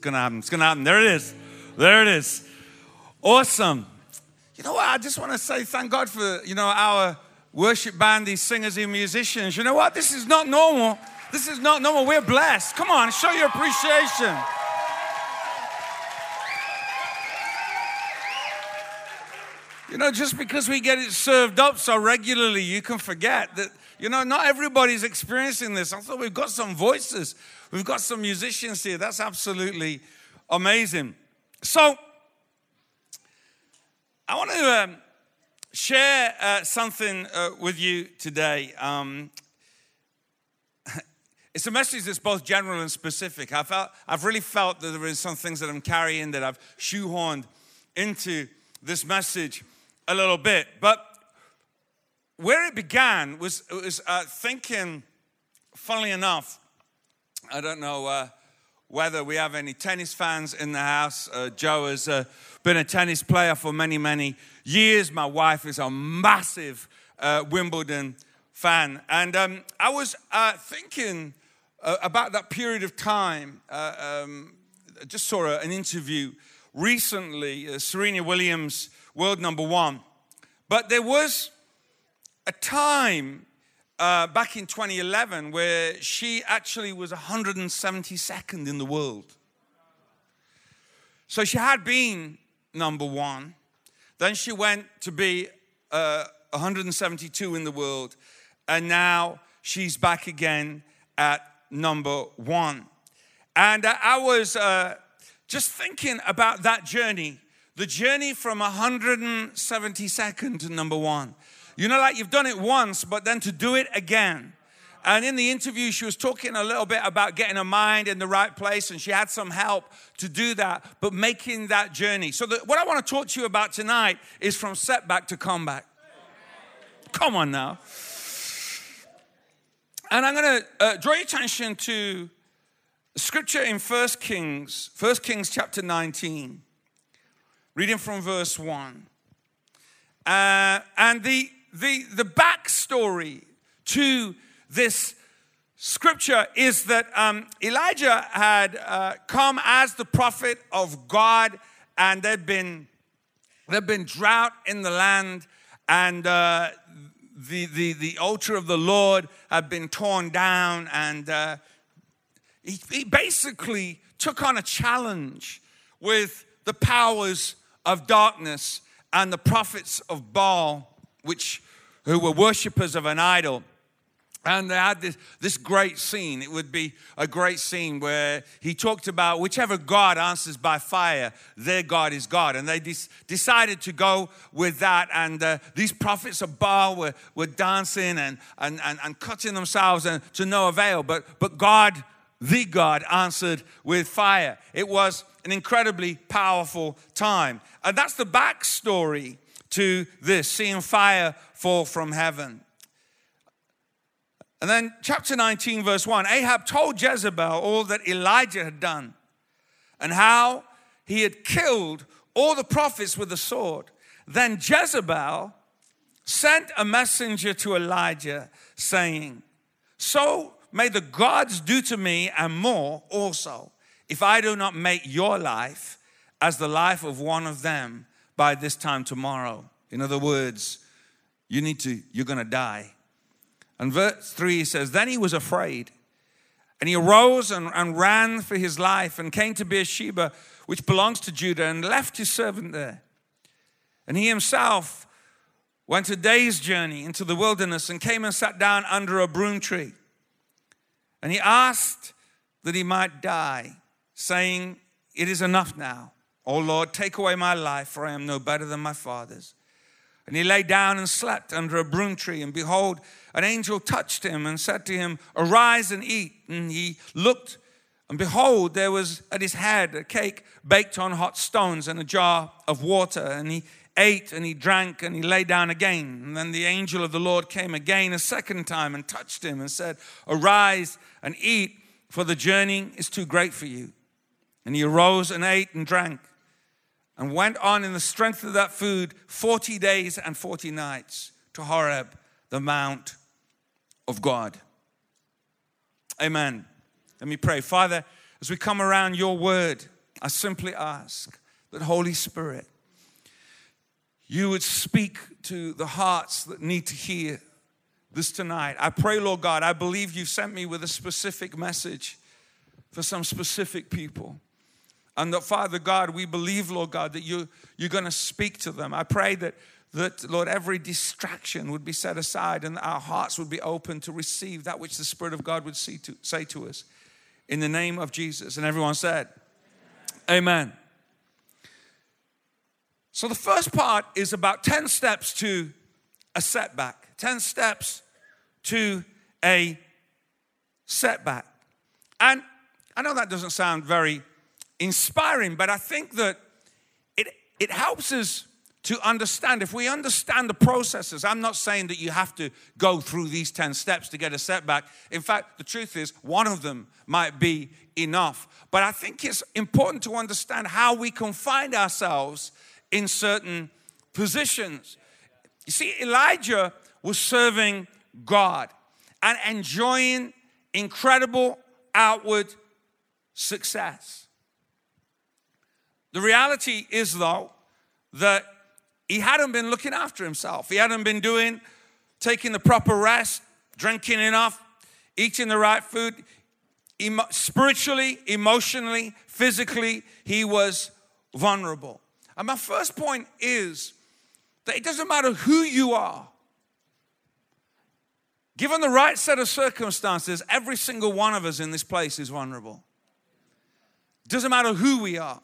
It's going to happen. It's going to happen. There it is. There it is. Awesome. You know what? I just want to say thank God for, you know, our worship band, these singers and musicians. You know what? This is not normal. This is not normal. We're blessed. Come on, show your appreciation. Know, just because we get it served up so regularly, you can forget that, you know, not everybody's experiencing this. I thought we've got some voices, we've got some musicians here. That's absolutely amazing. So, I want to um, share uh, something uh, with you today. Um, it's a message that's both general and specific. I felt, I've really felt that there are some things that I'm carrying that I've shoehorned into this message a little bit. But where it began was, was uh, thinking, funnily enough, I don't know uh, whether we have any tennis fans in the house. Uh, Joe has uh, been a tennis player for many, many years. My wife is a massive uh, Wimbledon fan. And um, I was uh, thinking about that period of time. Um, just saw an interview recently, Serena Williams world number one. But there was a time uh, back in 2011 where she actually was 172nd in the world. So she had been number one. Then she went to be uh, 172 in the world. And now she's back again at number one. And I was uh, just thinking about that journey the journey from 172nd to number one. You know, like you've done it once, but then to do it again. And in the interview, she was talking a little bit about getting her mind in the right place, and she had some help to do that, but making that journey. So, the, what I want to talk to you about tonight is from setback to comeback. Come on now. And I'm going to uh, draw your attention to scripture in First Kings, First Kings chapter 19. Reading from verse 1. Uh, and the, the, the backstory to this scripture is that um, Elijah had uh, come as the prophet of God, and there'd been, there'd been drought in the land, and uh, the, the, the altar of the Lord had been torn down, and uh, he, he basically took on a challenge with the powers of darkness and the prophets of Baal, which who were worshippers of an idol. And they had this, this great scene. It would be a great scene where he talked about whichever God answers by fire, their God is God. And they decided to go with that. And uh, these prophets of Baal were, were dancing and, and, and, and cutting themselves and, to no avail. But, but God, the God, answered with fire. It was an incredibly powerful time. And that's the backstory to this seeing fire fall from heaven. And then, chapter 19, verse 1 Ahab told Jezebel all that Elijah had done and how he had killed all the prophets with a sword. Then Jezebel sent a messenger to Elijah saying, So may the gods do to me and more also if I do not make your life as the life of one of them by this time tomorrow. In other words, you need to, you're going to die. And verse 3 says, Then he was afraid. And he arose and, and ran for his life and came to Beersheba, which belongs to Judah, and left his servant there. And he himself went a day's journey into the wilderness and came and sat down under a broom tree. And he asked that he might die saying, It is enough now. O Lord, take away my life, for I am no better than my fathers. And he lay down and slept under a broom tree. And behold, an angel touched him and said to him, Arise and eat. And he looked, and behold, there was at his head a cake baked on hot stones and a jar of water. And he ate and he drank and he lay down again. And then the angel of the Lord came again a second time and touched him and said, Arise and eat, for the journey is too great for you. And he arose and ate and drank and went on in the strength of that food 40 days and 40 nights to Horeb, the mount of God. Amen. Let me pray. Father, as we come around your word, I simply ask that Holy Spirit, you would speak to the hearts that need to hear this tonight. I pray, Lord God, I believe you've sent me with a specific message for some specific people. And that, Father God, we believe, Lord God, that you, you're going to speak to them. I pray that, that, Lord, every distraction would be set aside and our hearts would be open to receive that which the Spirit of God would see to, say to us. In the name of Jesus. And everyone said, Amen. Amen. So the first part is about 10 steps to a setback, 10 steps to a setback. And I know that doesn't sound very inspiring, but I think that it, it helps us to understand. If we understand the processes, I'm not saying that you have to go through these 10 steps to get a setback. In fact, the truth is, one of them might be enough. But I think it's important to understand how we can find ourselves in certain positions. You see, Elijah was serving God and enjoying incredible outward success. The reality is, though, that he hadn't been looking after himself. He hadn't been doing, taking the proper rest, drinking enough, eating the right food. Emo- spiritually, emotionally, physically, he was vulnerable. And my first point is that it doesn't matter who you are. Given the right set of circumstances, every single one of us in this place is vulnerable. Doesn't matter who we are.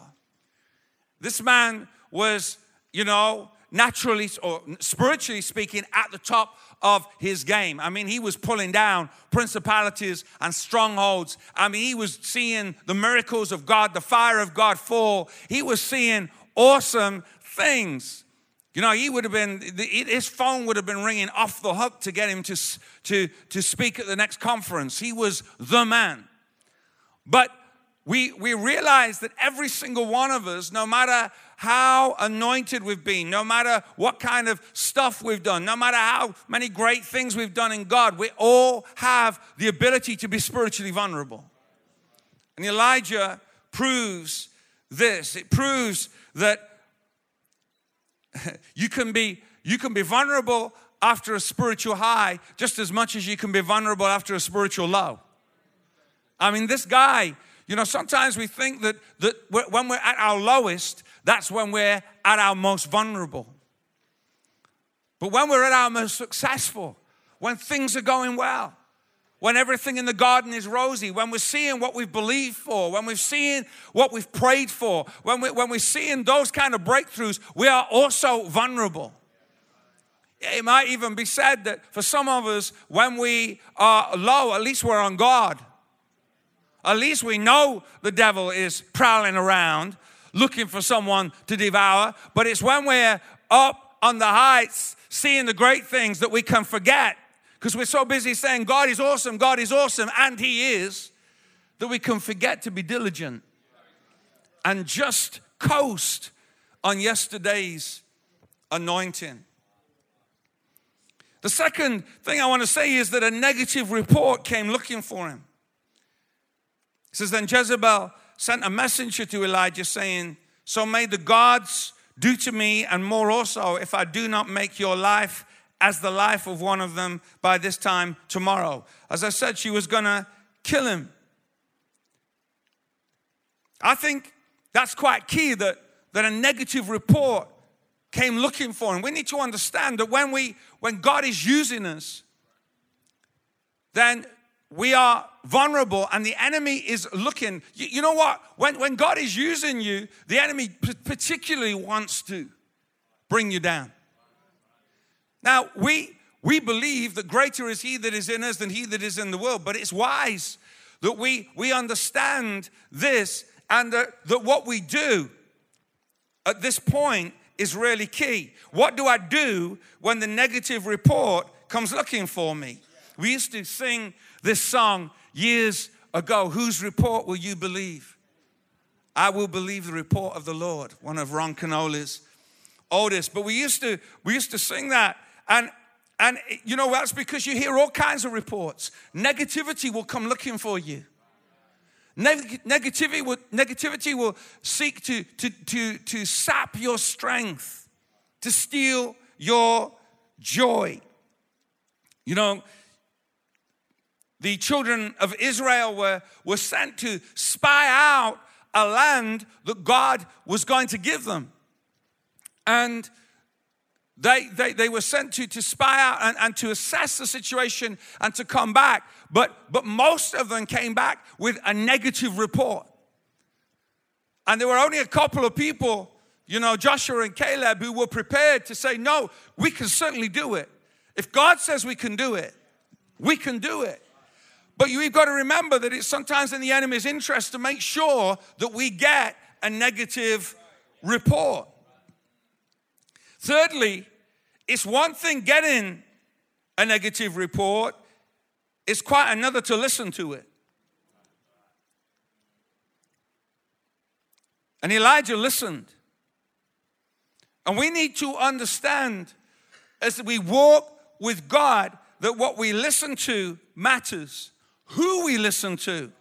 This man was, you know, naturally or spiritually speaking, at the top of his game. I mean, he was pulling down principalities and strongholds. I mean, he was seeing the miracles of God, the fire of God fall. He was seeing awesome things. You know, he would have been, his phone would have been ringing off the hook to get him to, to, to speak at the next conference. He was the man. But we, we realize that every single one of us, no matter how anointed we've been, no matter what kind of stuff we've done, no matter how many great things we've done in God, we all have the ability to be spiritually vulnerable. And Elijah proves this. It proves that you can be you can be vulnerable after a spiritual high just as much as you can be vulnerable after a spiritual low. I mean, this guy you know, sometimes we think that, that when we're at our lowest, that's when we're at our most vulnerable. But when we're at our most successful, when things are going well, when everything in the garden is rosy, when we're seeing what we've believed for, when we're seeing what we've prayed for, when, we, when we're seeing those kind of breakthroughs, we are also vulnerable. It might even be said that for some of us, when we are low, at least we're on God. At least we know the devil is prowling around looking for someone to devour. But it's when we're up on the heights seeing the great things that we can forget because we're so busy saying, God is awesome, God is awesome, and He is, that we can forget to be diligent and just coast on yesterday's anointing. The second thing I want to say is that a negative report came looking for him. Says, Then Jezebel sent a messenger to Elijah saying, So may the gods do to me and more also if I do not make your life as the life of one of them by this time tomorrow. As I said, she was gonna kill him. I think that's quite key that, that a negative report came looking for him. We need to understand that when we when God is using us, then we are vulnerable and the enemy is looking. You, you, know what? When, when God is using you, the enemy particularly wants to bring you down. Now, we, we believe that greater is he that is in us than he that is in the world, but it's wise that we, we understand this and that, that what we do at this point is really key. What do I do when the negative report comes looking for me? We used to sing this song years ago Whose report will you believe? I will believe the report of the Lord, one of Ron Kenoly's oldest. But we used to we used to sing that, and and you know that's because you hear all kinds of reports. Negativity will come looking for you. Neg- negativity, will, negativity will seek to, to, to, to sap your strength, to steal your joy. You know, the children of Israel were, were sent to spy out a land that God was going to give them. And they, they, they were sent to, to spy out and, and to assess the situation and to come back. But, but most of them came back with a negative report. And there were only a couple of people, you know, Joshua and Caleb, who were prepared to say, No, we can certainly do it. If God says we can do it, we can do it. But you've got to remember that it's sometimes in the enemy's interest to make sure that we get a negative report. Thirdly, it's one thing getting a negative report, it's quite another to listen to it. And Elijah listened. And we need to understand as we walk with God that what we listen to matters. Who we listen to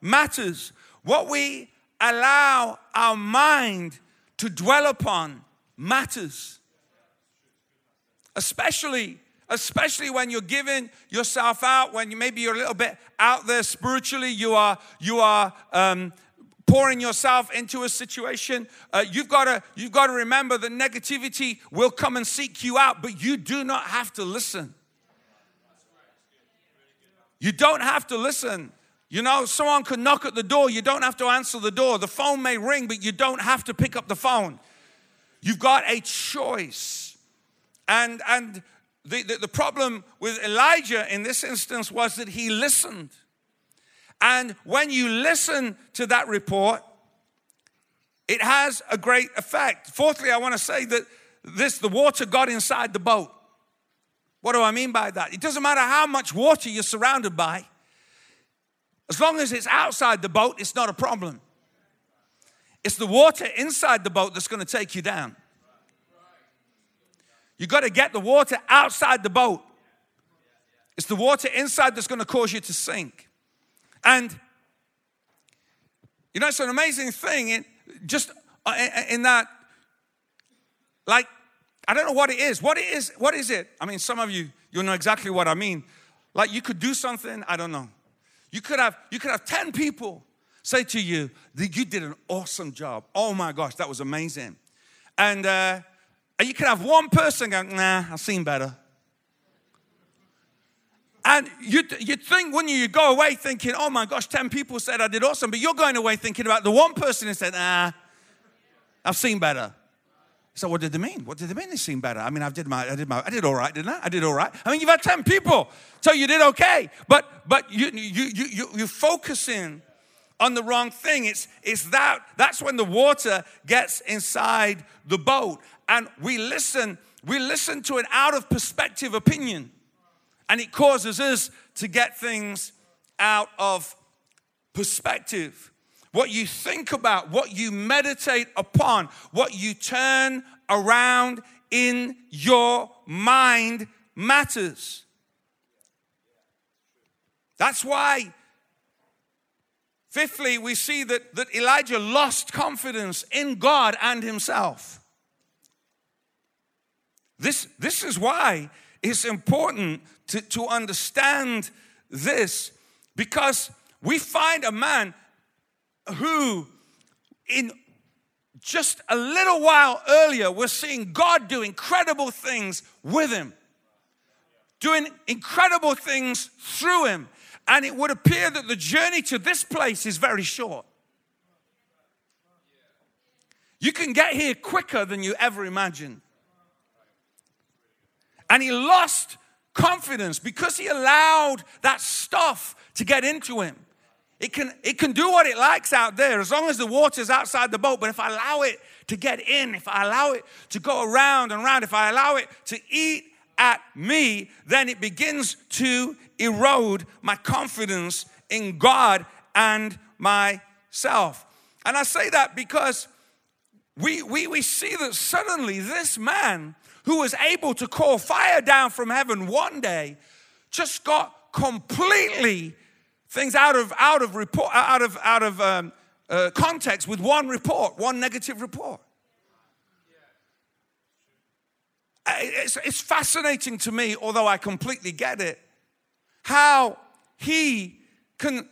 matters. What we allow our mind to dwell upon matters. Especially especially when you're giving yourself out when you maybe you're a little bit out there spiritually you are you are um, pouring yourself into a situation uh, you've got to you've got to remember that negativity will come and seek you out but you do not have to listen you don't have to listen you know someone could knock at the door you don't have to answer the door the phone may ring but you don't have to pick up the phone You've got a choice. And, and the, the, the problem with Elijah in this instance was that he listened. And when you listen to that report, it has a great effect. Fourthly, I want to say that this the water got inside the boat. What do I mean by that? It doesn't matter how much water you're surrounded by. As long as it's outside the boat, it's not a problem. It's the water inside the boat that's going to take you down. You've got to get the water outside the boat. It's the water inside that's going to cause you to sink. And you know, it's an amazing thing in just uh, in that, like, I don't know what it is. What it is, what is it? I mean, some of you, you'll know exactly what I mean. Like you could do something, I don't know. You could have, you could have 10 people say to you that you did an awesome job. Oh my gosh, that was amazing. And, uh, you could have one person going, nah, I've seen better. And you'd, you'd think, wouldn't you, you go away thinking, oh my gosh, 10 people said I did awesome, but you're going away thinking about the one person who said, nah, I've seen better. So what did they mean? What did they mean they seen better? I mean, I did my, I did my, I did all right, didn't I? I did all right. I mean, you've had 10 people, so you did okay. But, but you, you, you, you, you're focusing on the wrong thing. It's, it's that, that's when the water gets inside the boat. And we listen, we listen to an out of perspective opinion. And it causes us to get things out of perspective. What you think about, what you meditate upon, what you turn around in your mind matters. That's why Fifthly, we see that, that Elijah lost confidence in God and himself. This, this is why it's important to, to understand this because we find a man who, in just a little while earlier, was seeing God do incredible things with him, doing incredible things through him. And it would appear that the journey to this place is very short. You can get here quicker than you ever imagined. And he lost confidence because he allowed that stuff to get into him. It can, it can do what it likes out there as long as the water's outside the boat. But if I allow it to get in, if I allow it to go around and around, if I allow it to eat at me, then it begins to erode my confidence in God and myself. And I say that because we, we, we see that suddenly this man who was able to call fire down from heaven one day just got completely things out of out of report out of out of um, uh, context with one report, one negative report. It's, it's fascinating to me, although I completely get it, how he can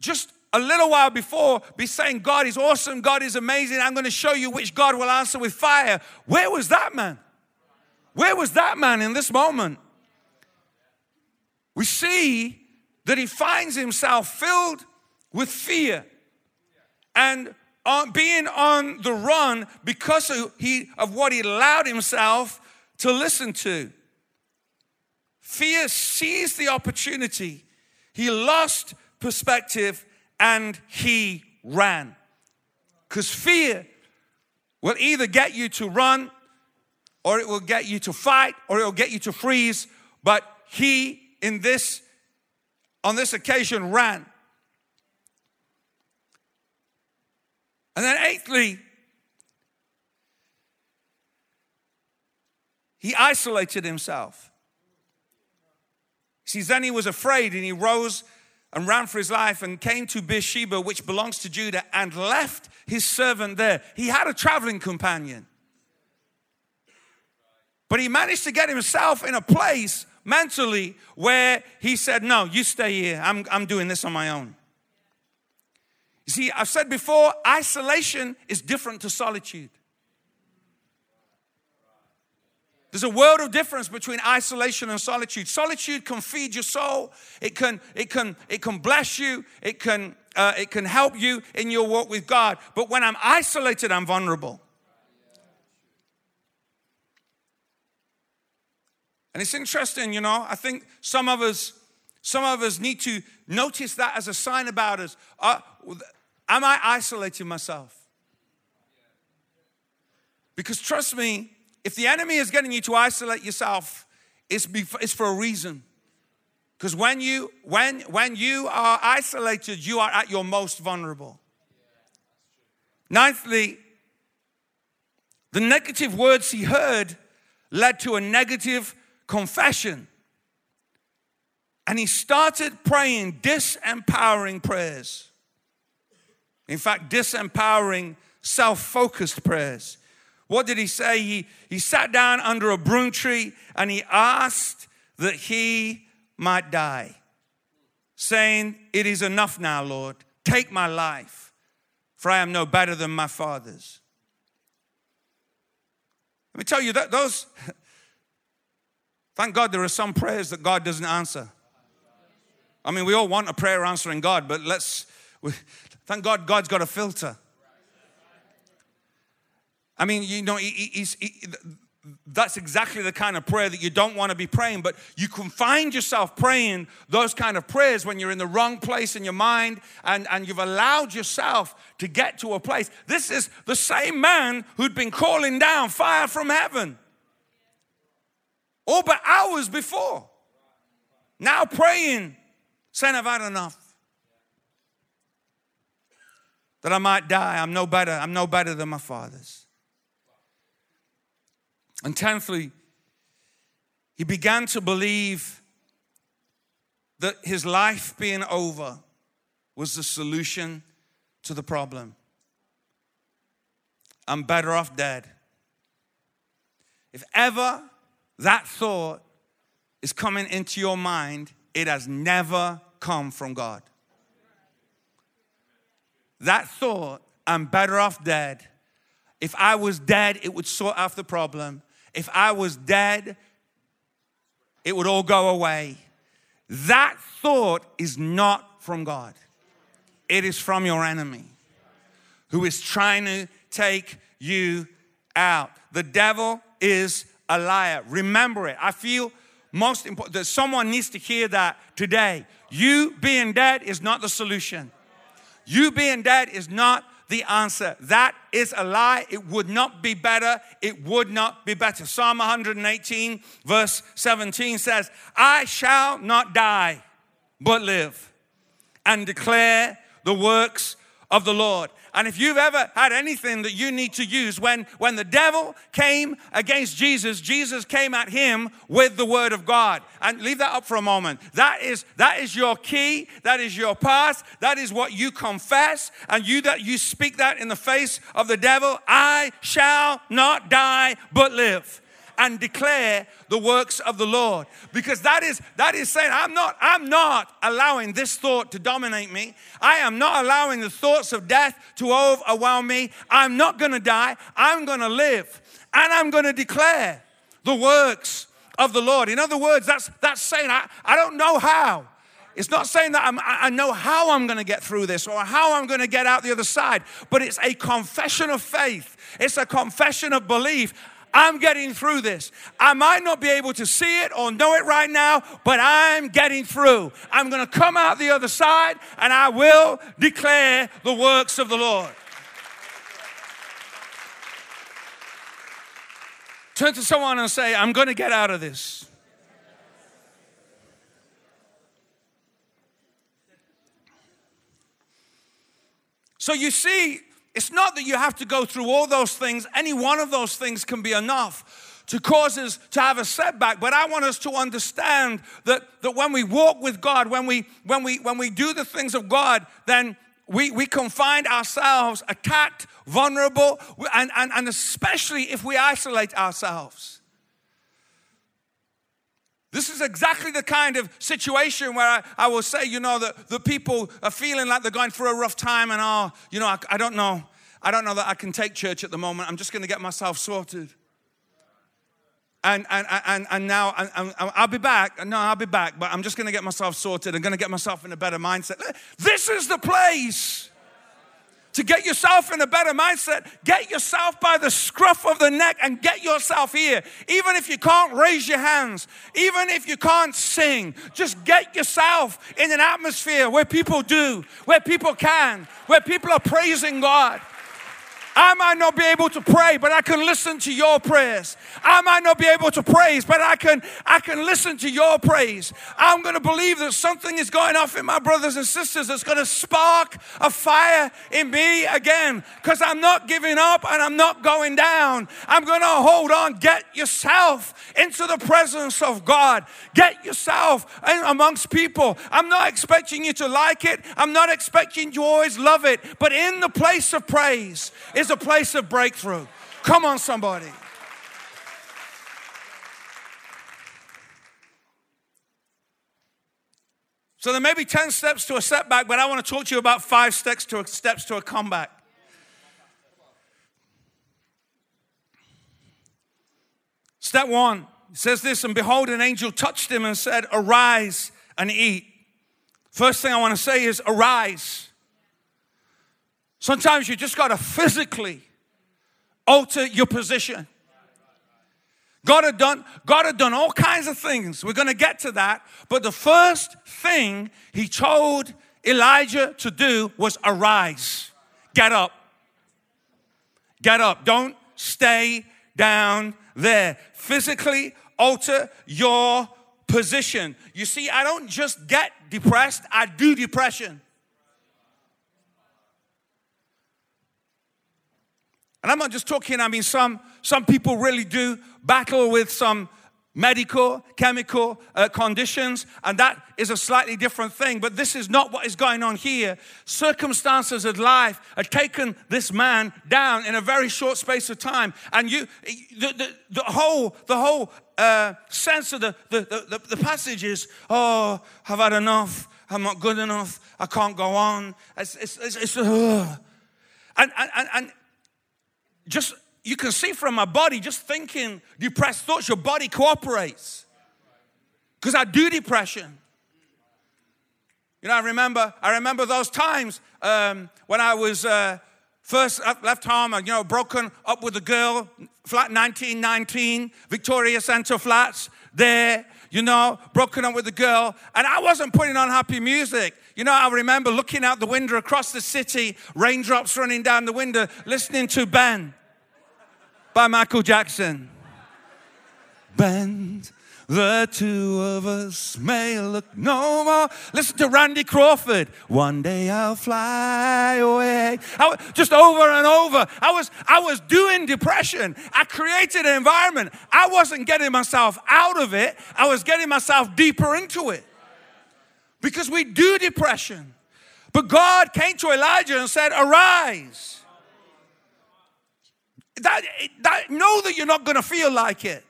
just a little while before be saying, God is awesome, God is amazing, I'm going to show you which God will answer with fire. Where was that man? Where was that man in this moment? We see that he finds himself filled with fear and on, being on the run because of, he, of what he allowed himself to listen to. Fear seized the opportunity. He lost perspective and he ran. Because fear will either get you to run or it will get you to fight or it will get you to freeze. But he, in this, on this occasion, ran. And then, eighthly, he isolated himself. See, then he was afraid and he rose and ran for his life and came to Beersheba, which belongs to Judah, and left his servant there. He had a traveling companion. But he managed to get himself in a place mentally where he said, No, you stay here. I'm, I'm doing this on my own. You see, I've said before, isolation is different to solitude. There's a world of difference between isolation and solitude. Solitude can feed your soul. It can, it can, it can bless you. It can, uh, it can help you in your walk with God. But when I'm isolated, I'm vulnerable. And it's interesting, you know, I think some of us, some of us need to notice that as a sign about us. Uh, am I isolating myself? Because trust me, if the enemy is getting you to isolate yourself, it's, it's for a reason. Because when you when when you are isolated, you are at your most vulnerable. Ninthly, the negative words he heard led to a negative confession. And he started praying disempowering prayers. In fact, disempowering, self focused prayers. What did he say? He, he sat down under a broom tree and he asked that he might die, saying, It is enough now, Lord. Take my life, for I am no better than my father's. Let me tell you that those, thank God there are some prayers that God doesn't answer. I mean, we all want a prayer answering God, but let's, we, thank God God's got a filter. I mean, you know, he, he, that's exactly the kind of prayer that you don't want to be praying, but you can find yourself praying those kind of prayers when you're in the wrong place in your mind and, and you've allowed yourself to get to a place. This is the same man who'd been calling down fire from heaven all but hours before. Now praying, saying, I've had enough. That I might die. I'm no better. I'm no better than my fathers. And tenthly, he began to believe that his life being over was the solution to the problem. I'm better off dead. If ever that thought is coming into your mind, it has never come from God. That thought, I'm better off dead. If I was dead, it would sort out the problem if I was dead, it would all go away. That thought is not from God, it is from your enemy who is trying to take you out. The devil is liar. Remember it. I feel most important that someone needs to hear that today. You being dead is not the solution. You being dead is not the answer. That is a lie. It would not be better. It would not be better. Psalm 118, verse 17 says, I shall not die, but live and declare the works of the Lord. And if you've ever had anything that you need to use, when, when the devil came against Jesus, Jesus came at him with the word of God. And leave that up for a moment. That is, that is your key, that is your path, that is what you confess, and you that you speak that in the face of the devil, I shall not die but live and declare the works of the Lord. Because that is that is saying I'm not I'm not allowing this thought to dominate me. I am not allowing the thoughts of death to overwhelm me. I'm not going to die. I'm going to live and I'm going to declare the works of the Lord. In other words, that's that's saying I, I don't know how. It's not saying that I'm, i know how I'm going to get through this or how I'm going to get out the other side, but it's a confession of faith. It's a confession of belief. I'm getting through this. I might not be able to see it or know it right now, but I'm getting through. I'm going to come out the other side and I will declare the works of the Lord. Turn to someone and say, I'm going to get out of this. So you see, it's not that you have to go through all those things, any one of those things can be enough to cause us to have a setback. But I want us to understand that, that when we walk with God, when we when we when we do the things of God, then we, we can find ourselves attacked, vulnerable, and, and, and especially if we isolate ourselves. This is exactly the kind of situation where I, I will say, you know, that the people are feeling like they're going through a rough time and, oh, you know, I, I don't know. I don't know that I can take church at the moment. I'm just going to get myself sorted. And, and, and, and now I'll be back. No, I'll be back, but I'm just going to get myself sorted. I'm going to get myself in a better mindset. This is the place to get yourself in a better mindset, get yourself by the scruff of the neck and get yourself here. Even if you can't raise your hands, even if you can't sing, just get yourself in an atmosphere where people do, where people can, where people are praising God. I might not be able to pray, but I can listen to your prayers. I might not be able to praise, but I can I can listen to your praise. I'm going to believe that something is going off in my brothers and sisters that's going to spark a fire in me again because I'm not giving up and I'm not going down. I'm going to hold on. Get yourself into the presence of God. Get yourself amongst people. I'm not expecting you to like it. I'm not expecting you always love it, but in the place of praise is a place of breakthrough. Come on, somebody. So there may be 10 steps to a setback, but I want to talk to you about five steps to a, steps to a comeback. Step one says this, and behold, an angel touched him and said, Arise and eat. First thing I want to say is, Arise. Sometimes you just got to physically alter your position. God had done God had done all kinds of things. We're going to get to that, but the first thing he told Elijah to do was arise. Get up. Get up. Don't stay down there. Physically alter your position. You see, I don't just get depressed, I do depression. And I'm not just talking, I mean, some, some people really do battle with some medical, chemical uh, conditions, and that is a slightly different thing. But this is not what is going on here. Circumstances of life have taken this man down in a very short space of time, and you, the, the, the whole, the whole uh, sense of the, the, the, the passage is, oh, I've had enough. I'm not good enough. I can't go on. It's, it's, it's, it's uh. and, and, and just you can see from my body just thinking depressed thoughts your body cooperates. Because i do depression. You know i remember i remember those times um, when i was uh, first left home you know broken up with a girl flat 1919 victoria center flats there you know broken up with a girl. And i wasn't putting on happy music. You know, I remember looking out the window across the city, raindrops running down the window, listening to Ben by Michael Jackson. bend. The two of us may look no more. Listen to Randy Crawford. One day I'll fly away. I, just over and over. I was, I was doing depression. I created an environment. I wasn't getting myself out of it. I was getting myself deeper into it. Because we do depression. But God came to Elijah and said, Arise. That, that, know that you're not going to feel like it.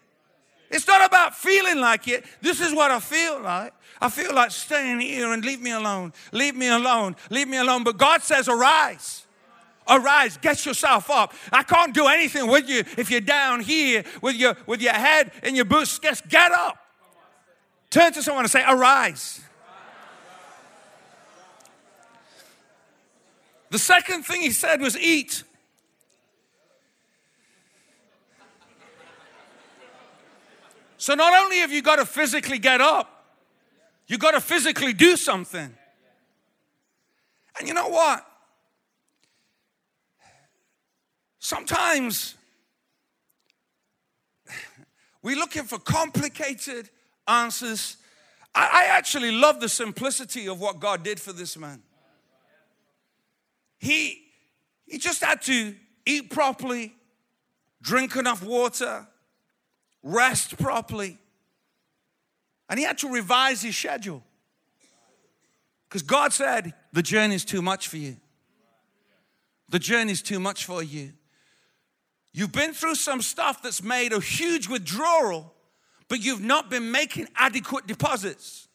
It's not about feeling like it. This is what I feel like. I feel like staying here and leave me alone. Leave me alone. Leave me alone. But God says, Arise. Arise, get yourself up. I can't do anything with you if you're down here with your with your head in your boots. Just get up. Turn to someone and say, Arise. The second thing he said was eat. So not only have you got to physically get up, you got to physically do something. And you know what? Sometimes we're looking for complicated answers. I, I, actually love the simplicity of what God did for this man. He, he just had to eat properly, drink enough water, rest properly. And he had to revise his schedule. Because God said, the journey is too much for you. The journey is too much for you. You've been through some stuff that's made a huge withdrawal, but you've not been making adequate deposits.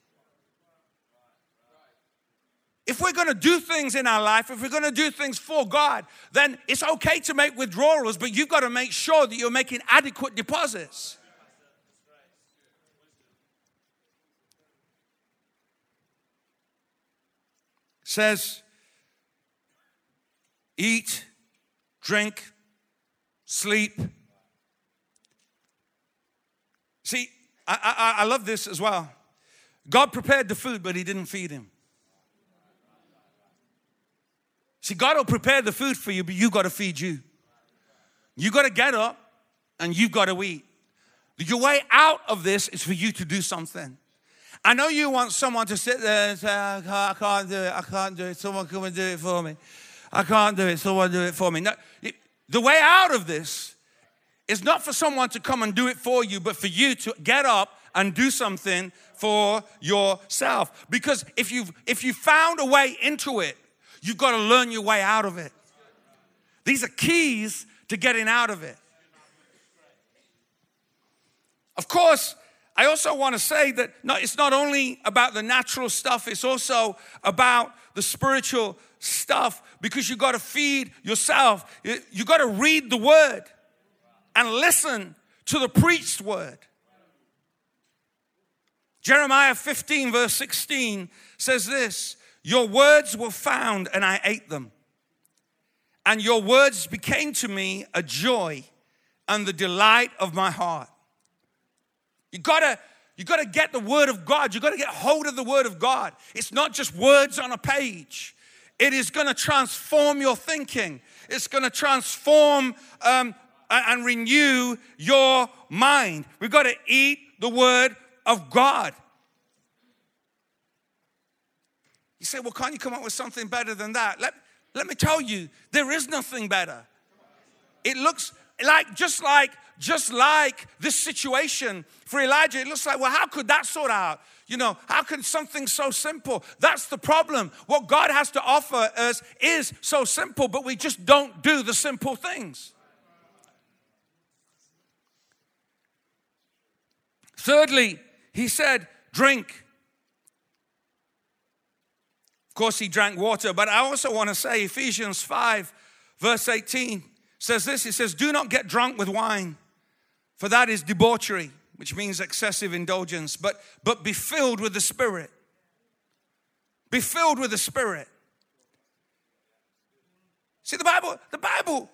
If we're going to do things in our life, if we're going to do things for God, then it's okay to make withdrawals, but you've got to make sure that you're making adequate deposits. Says, eat, drink, sleep. See, I, I, I love this as well. God prepared the food, but He didn't feed him. See, God will prepare the food for you, but you got to feed you. You got to get up and you've got to eat. Your way out of this is for you to do something. I know you want someone to sit there and say, I can't do it, I can't do it. Someone come and do it for me. I can't do it, someone do it for me. No, the way out of this is not for someone to come and do it for you, but for you to get up and do something for yourself. Because if you've if you found a way into it, You've got to learn your way out of it. These are keys to getting out of it. Of course, I also want to say that it's not only about the natural stuff, it's also about the spiritual stuff because you've got to feed yourself. You've got to read the word and listen to the preached word. Jeremiah 15, verse 16 says this your words were found, and I ate them. And your words became to me a joy and the delight of my heart. You gotta, you gotta get the word of God. You gotta get hold of the word of God. It's not just words on a page. It is gonna transform your thinking. It's gonna transform um, and renew your mind. We've gotta eat the word of God. You say, well, can't you come up with something better than that? Let, let me tell you, there is nothing better. It looks like, just like, just like this situation for Elijah, it looks like, well, how could that sort out? You know, how can something so simple? That's the problem. What God has to offer us is so simple, but we just don't do the simple things. Thirdly, he said, drink. Of course, he drank water, but I also want to say Ephesians 5, verse 18 says this it says, Do not get drunk with wine, for that is debauchery, which means excessive indulgence, but, but be filled with the Spirit. Be filled with the Spirit. See, the Bible, the Bible,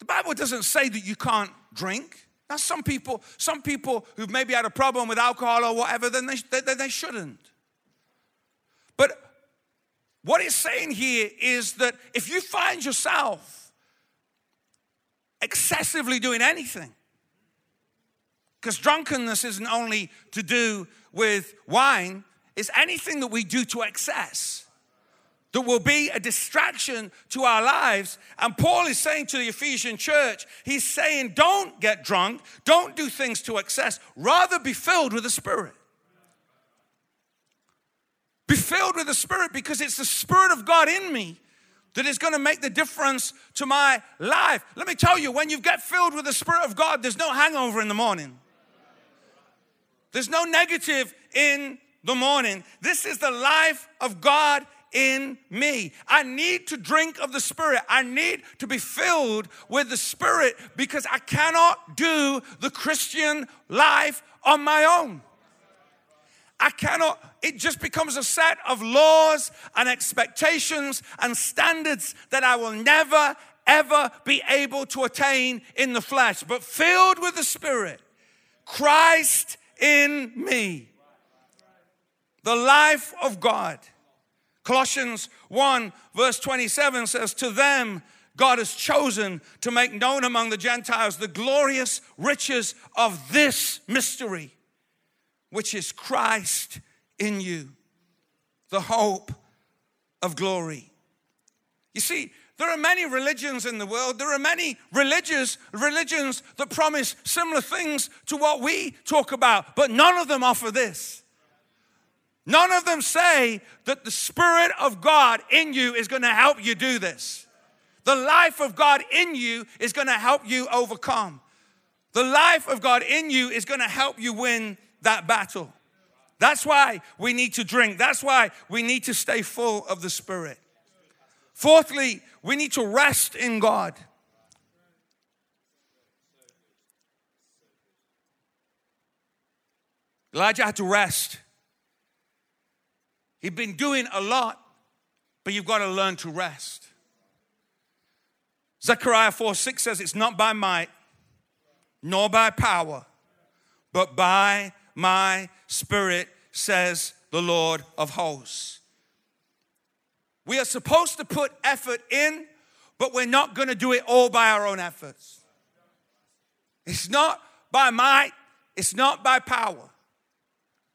the Bible doesn't say that you can't drink. Now, some people, some people who've maybe had a problem with alcohol or whatever, then they, they, they shouldn't. But what he's saying here is that if you find yourself excessively doing anything, Because drunkenness isn't only to do with wine, it's anything that we do to excess that will be a distraction to our lives. And Paul is saying to the Ephesian church, he's saying, don't get drunk, don't do things to excess, rather be filled with the Spirit. Be filled with the Spirit because it's the Spirit of God in me that is going to make the difference to my life. Let me tell you, when you get filled with the Spirit of God, there's no hangover in the morning. There's no negative in the morning. This is the life of God in me. I need to drink of the Spirit. I need to be filled with the Spirit because I cannot do the Christian life on my own. I cannot, it just becomes a set of laws and expectations and standards that I will never, ever be able to attain in the flesh. But filled with the Spirit, Christ in me, the life of God Colossians 1, verse 27 says, To them God has chosen to make known among the Gentiles the glorious riches of this mystery, which is Christ in you, the hope of glory. You see, there are many religions in the world. There are many religious religions that promise similar things to what we talk about, but none of them offer this. None of them say that the Spirit of God in you is going to help you do this. The life of God in you is going to help you overcome. The life of God in you is going to help you win that battle. That's why we need to drink. That's why we need to stay full of the Spirit. Fourthly, we need to rest in God. Elijah had to rest. He'd been doing a lot, but you've got to learn to rest. Zechariah 4 6 says, It's not by might, nor by power, but by my spirit, says the Lord of hosts. We are supposed to put effort in, but we're not going to do it all by our own efforts. It's not by might, it's not by power.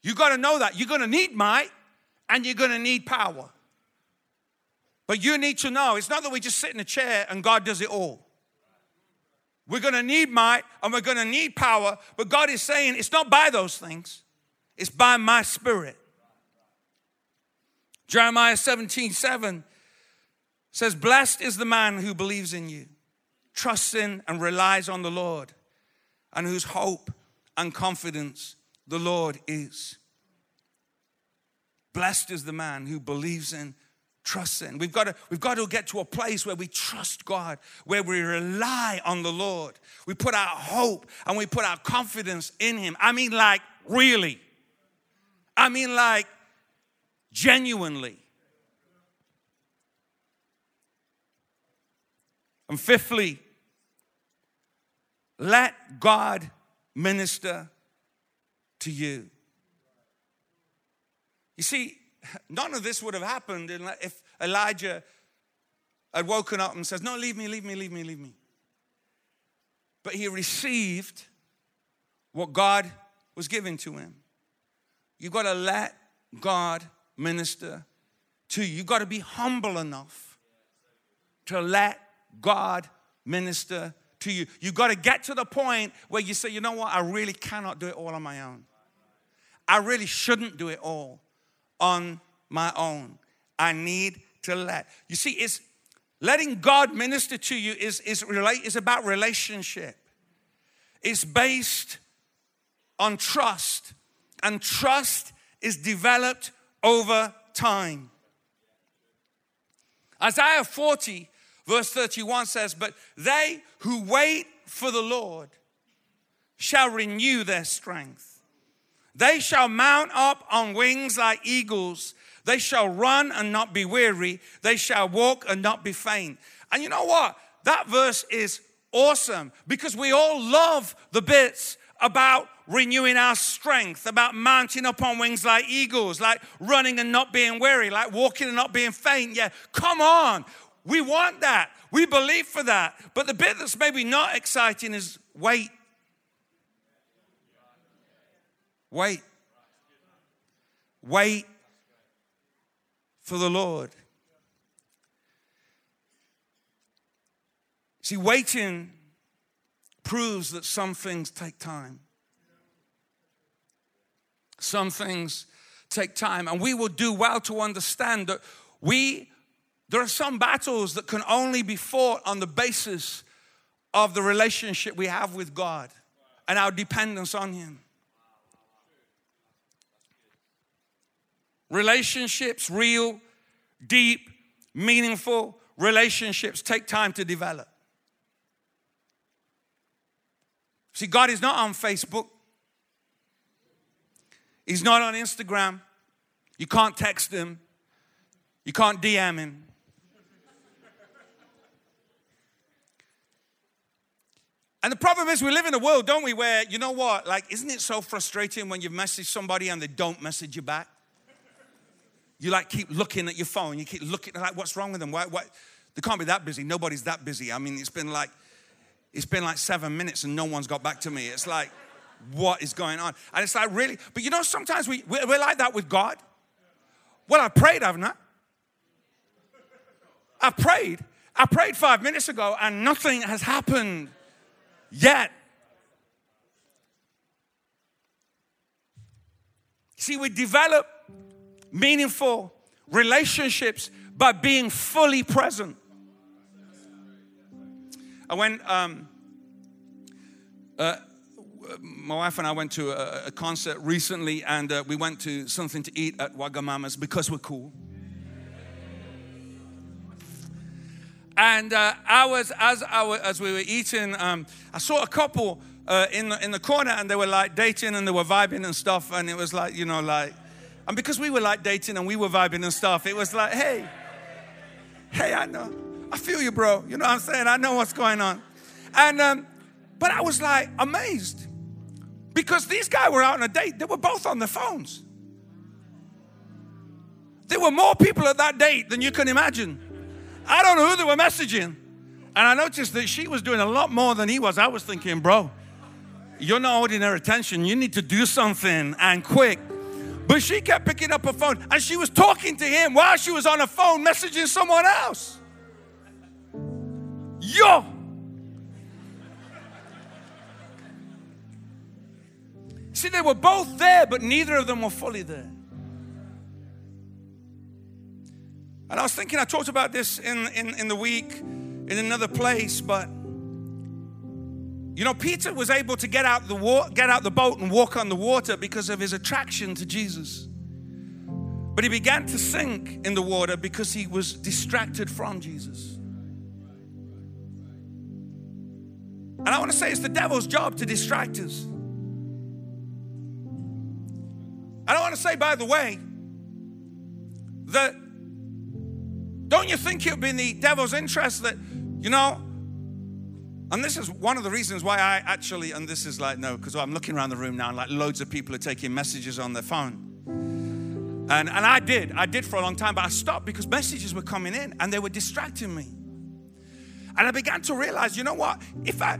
You got to know that. You're going to need might, and you're going to need power. But you need to know it's not that we just sit in a chair and God does it all. We're going to need might and we're going to need power, but God is saying it's not by those things, it's by my spirit. Jeremiah 17 7 says, Blessed is the man who believes in you, trusts in and relies on the Lord, and whose hope and confidence the Lord is. Blessed is the man who believes in, trusts in. We've got, to, we've got to get to a place where we trust God, where we rely on the Lord. We put our hope and we put our confidence in Him. I mean, like, really. I mean, like, genuinely. And fifthly, let God minister to you. You see, none of this would have happened if Elijah had woken up and says, No, leave me, leave me, leave me, leave me. But he received what God was giving to him. You've got to let God minister to you. You've got to be humble enough to let God minister to you. You've got to get to the point where you say, you know what, I really cannot do it all on my own. I really shouldn't do it all on my own. I need to let. You see, it's letting God minister to you is, is, relate, is about relationship. It's based on trust, and trust is developed over time. Isaiah 40, verse 31 says, But they who wait for the Lord shall renew their strength. They shall mount up on wings like eagles. They shall run and not be weary. They shall walk and not be faint. And you know what? That verse is awesome because we all love the bits about renewing our strength, about mounting up on wings like eagles, like running and not being weary, like walking and not being faint. Yeah, come on. We want that. We believe for that. But the bit that's maybe not exciting is wait Wait. Wait for the Lord. See, waiting proves that some things take time. Some things take time, and we will do well to understand that we there are some battles that can only be fought on the basis of the relationship we have with God and our dependence on Him. Relationships, real, deep, meaningful relationships take time to develop. See, God is not on Facebook. He's not on Instagram. You can't text him. You can't DM him. And the problem is, we live in a world, don't we, where, you know what, like, isn't it so frustrating when you message somebody and they don't message you back? You like keep looking at your phone, you keep looking, like, what's wrong with them? Why, why? They can't be that busy. Nobody's that busy. I mean, it's been like, it's been like seven minutes and no one's got back to me. It's like, what is going on? And it's like, really? But you know, sometimes we, we're like that with God. Well, I prayed, haven't I? I prayed. I prayed five minutes ago and nothing has happened yet. See, we develop meaningful relationships by being fully present. I went, um, uh, my wife and I went to a, a concert recently, and uh, we went to something to eat at Wagamama's because we're cool. And uh, I was, as, I was, as we were eating, um, I saw a couple uh, in, the, in the corner and they were like dating and they were vibing and stuff. And it was like, you know, like, and because we were like dating and we were vibing and stuff, it was like, hey, hey, I know. I feel you, bro. You know what I'm saying? I know what's going on. And, um, but I was like amazed because these guys were out on a date. They were both on their phones. There were more people at that date than you can imagine. I don't know who they were messaging. And I noticed that she was doing a lot more than he was. I was thinking, bro, you're not holding her attention. You need to do something and quick. But she kept picking up her phone and she was talking to him while she was on her phone messaging someone else. Yo! See, they were both there, but neither of them were fully there. And I was thinking, I talked about this in, in, in the week in another place, but you know, Peter was able to get out the wa- get out the boat and walk on the water because of his attraction to Jesus. But he began to sink in the water because he was distracted from Jesus. And I want to say it's the devil's job to distract us. Want to say, by the way, that don't you think it would be in the devil's interest that, you know, and this is one of the reasons why I actually, and this is like, no, because I'm looking around the room now and like loads of people are taking messages on their phone. And, and I did, I did for a long time, but I stopped because messages were coming in and they were distracting me. And I began to realize, you know what? If I,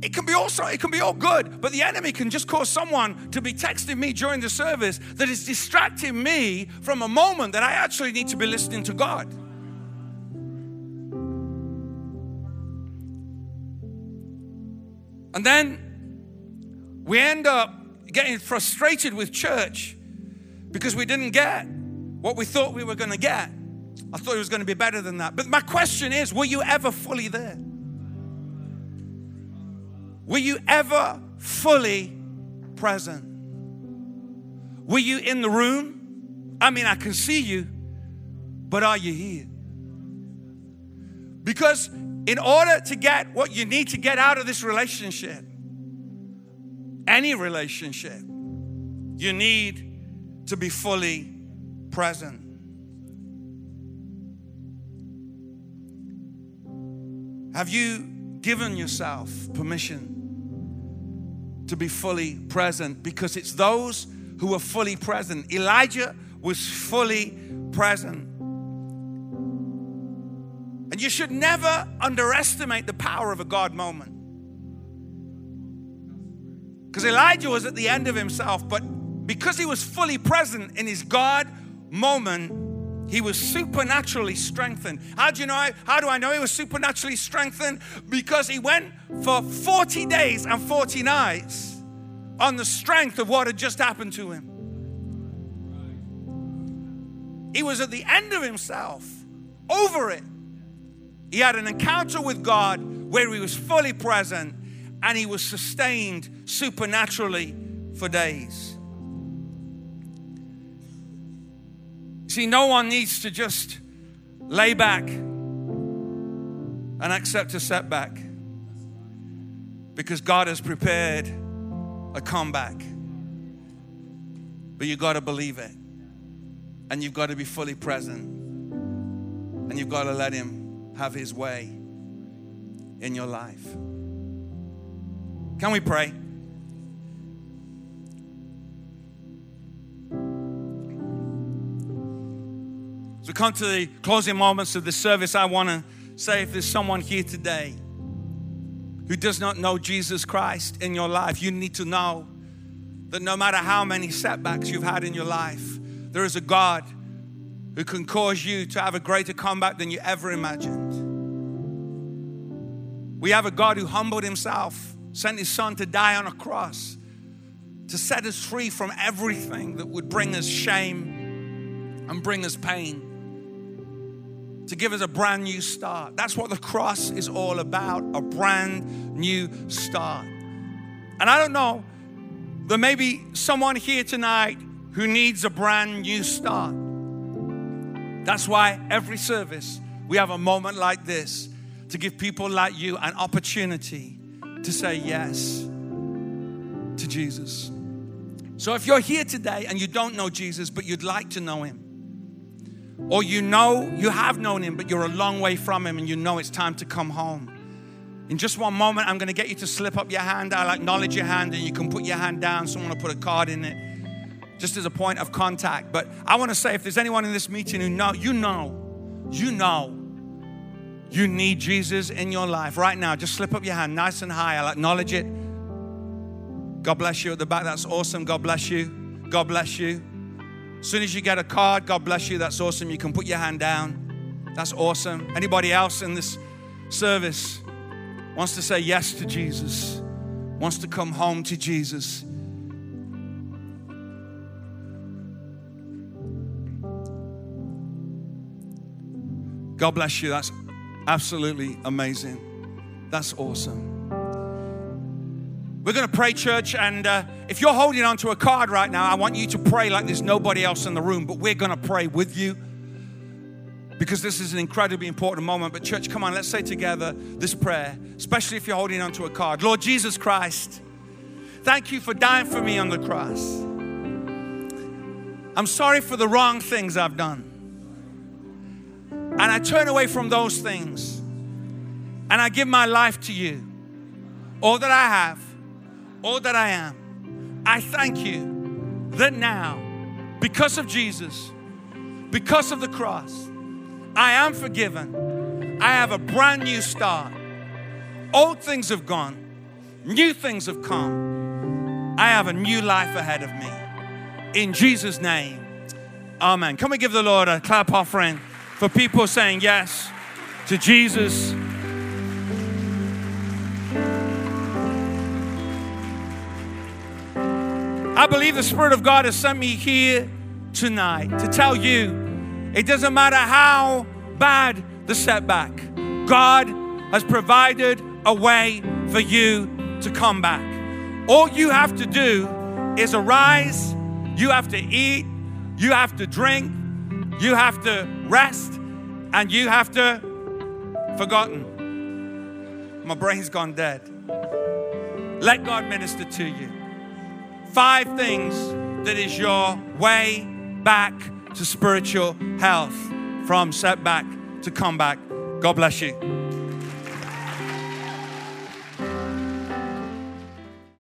it can be also, it can be all good, but the enemy can just cause someone to be texting me during the service that is distracting me from a moment that I actually need to be listening to God. And then we end up getting frustrated with church because we didn't get what we thought we were going to get. I thought it was going to be better than that. But my question is were you ever fully there? Were you ever fully present? Were you in the room? I mean, I can see you, but are you here? Because in order to get what you need to get out of this relationship, any relationship, you need to be fully present. Have you given yourself permission to be fully present? Because it's those who are fully present. Elijah was fully present. And you should never underestimate the power of a God moment. Because Elijah was at the end of himself, but because he was fully present in his God moment, he was supernaturally strengthened. How do you know? How do I know he was supernaturally strengthened? Because he went for 40 days and 40 nights on the strength of what had just happened to him. He was at the end of himself, over it. He had an encounter with God where he was fully present and he was sustained supernaturally for days. See, no one needs to just lay back and accept a setback because God has prepared a comeback. But you've got to believe it. And you've got to be fully present. And you've got to let Him have His way in your life. Can we pray? We come to the closing moments of the service, I want to say if there's someone here today who does not know Jesus Christ in your life, you need to know that no matter how many setbacks you've had in your life, there is a God who can cause you to have a greater comeback than you ever imagined. We have a God who humbled himself, sent his son to die on a cross to set us free from everything that would bring us shame and bring us pain to give us a brand new start. That's what the cross is all about a brand new start. And I don't know, there may be someone here tonight who needs a brand new start. That's why every service we have a moment like this to give people like you an opportunity to say yes to Jesus. So if you're here today and you don't know Jesus, but you'd like to know him, or you know you have known him, but you're a long way from him and you know it's time to come home. In just one moment, I'm going to get you to slip up your hand. I'll acknowledge your hand and you can put your hand down. Someone will put a card in it just as a point of contact. But I want to say if there's anyone in this meeting who know, you know, you know, you need Jesus in your life right now, just slip up your hand nice and high. I'll acknowledge it. God bless you at the back. That's awesome. God bless you. God bless you. As soon as you get a card, God bless you. That's awesome. You can put your hand down. That's awesome. Anybody else in this service wants to say yes to Jesus, wants to come home to Jesus? God bless you. That's absolutely amazing. That's awesome. We're going to pray, church, and uh, if you're holding on to a card right now, I want you to pray like there's nobody else in the room, but we're going to pray with you because this is an incredibly important moment. But, church, come on, let's say together this prayer, especially if you're holding on to a card. Lord Jesus Christ, thank you for dying for me on the cross. I'm sorry for the wrong things I've done. And I turn away from those things and I give my life to you. All that I have all that I am. I thank you that now, because of Jesus, because of the cross, I am forgiven. I have a brand new start. Old things have gone, new things have come. I have a new life ahead of me. In Jesus' name, amen. Can we give the Lord a clap offering for people saying yes to Jesus? I believe the Spirit of God has sent me here tonight to tell you it doesn't matter how bad the setback, God has provided a way for you to come back. All you have to do is arise, you have to eat, you have to drink, you have to rest, and you have to forgotten. My brain's gone dead. Let God minister to you five things that is your way back to spiritual health from setback to comeback. God bless you.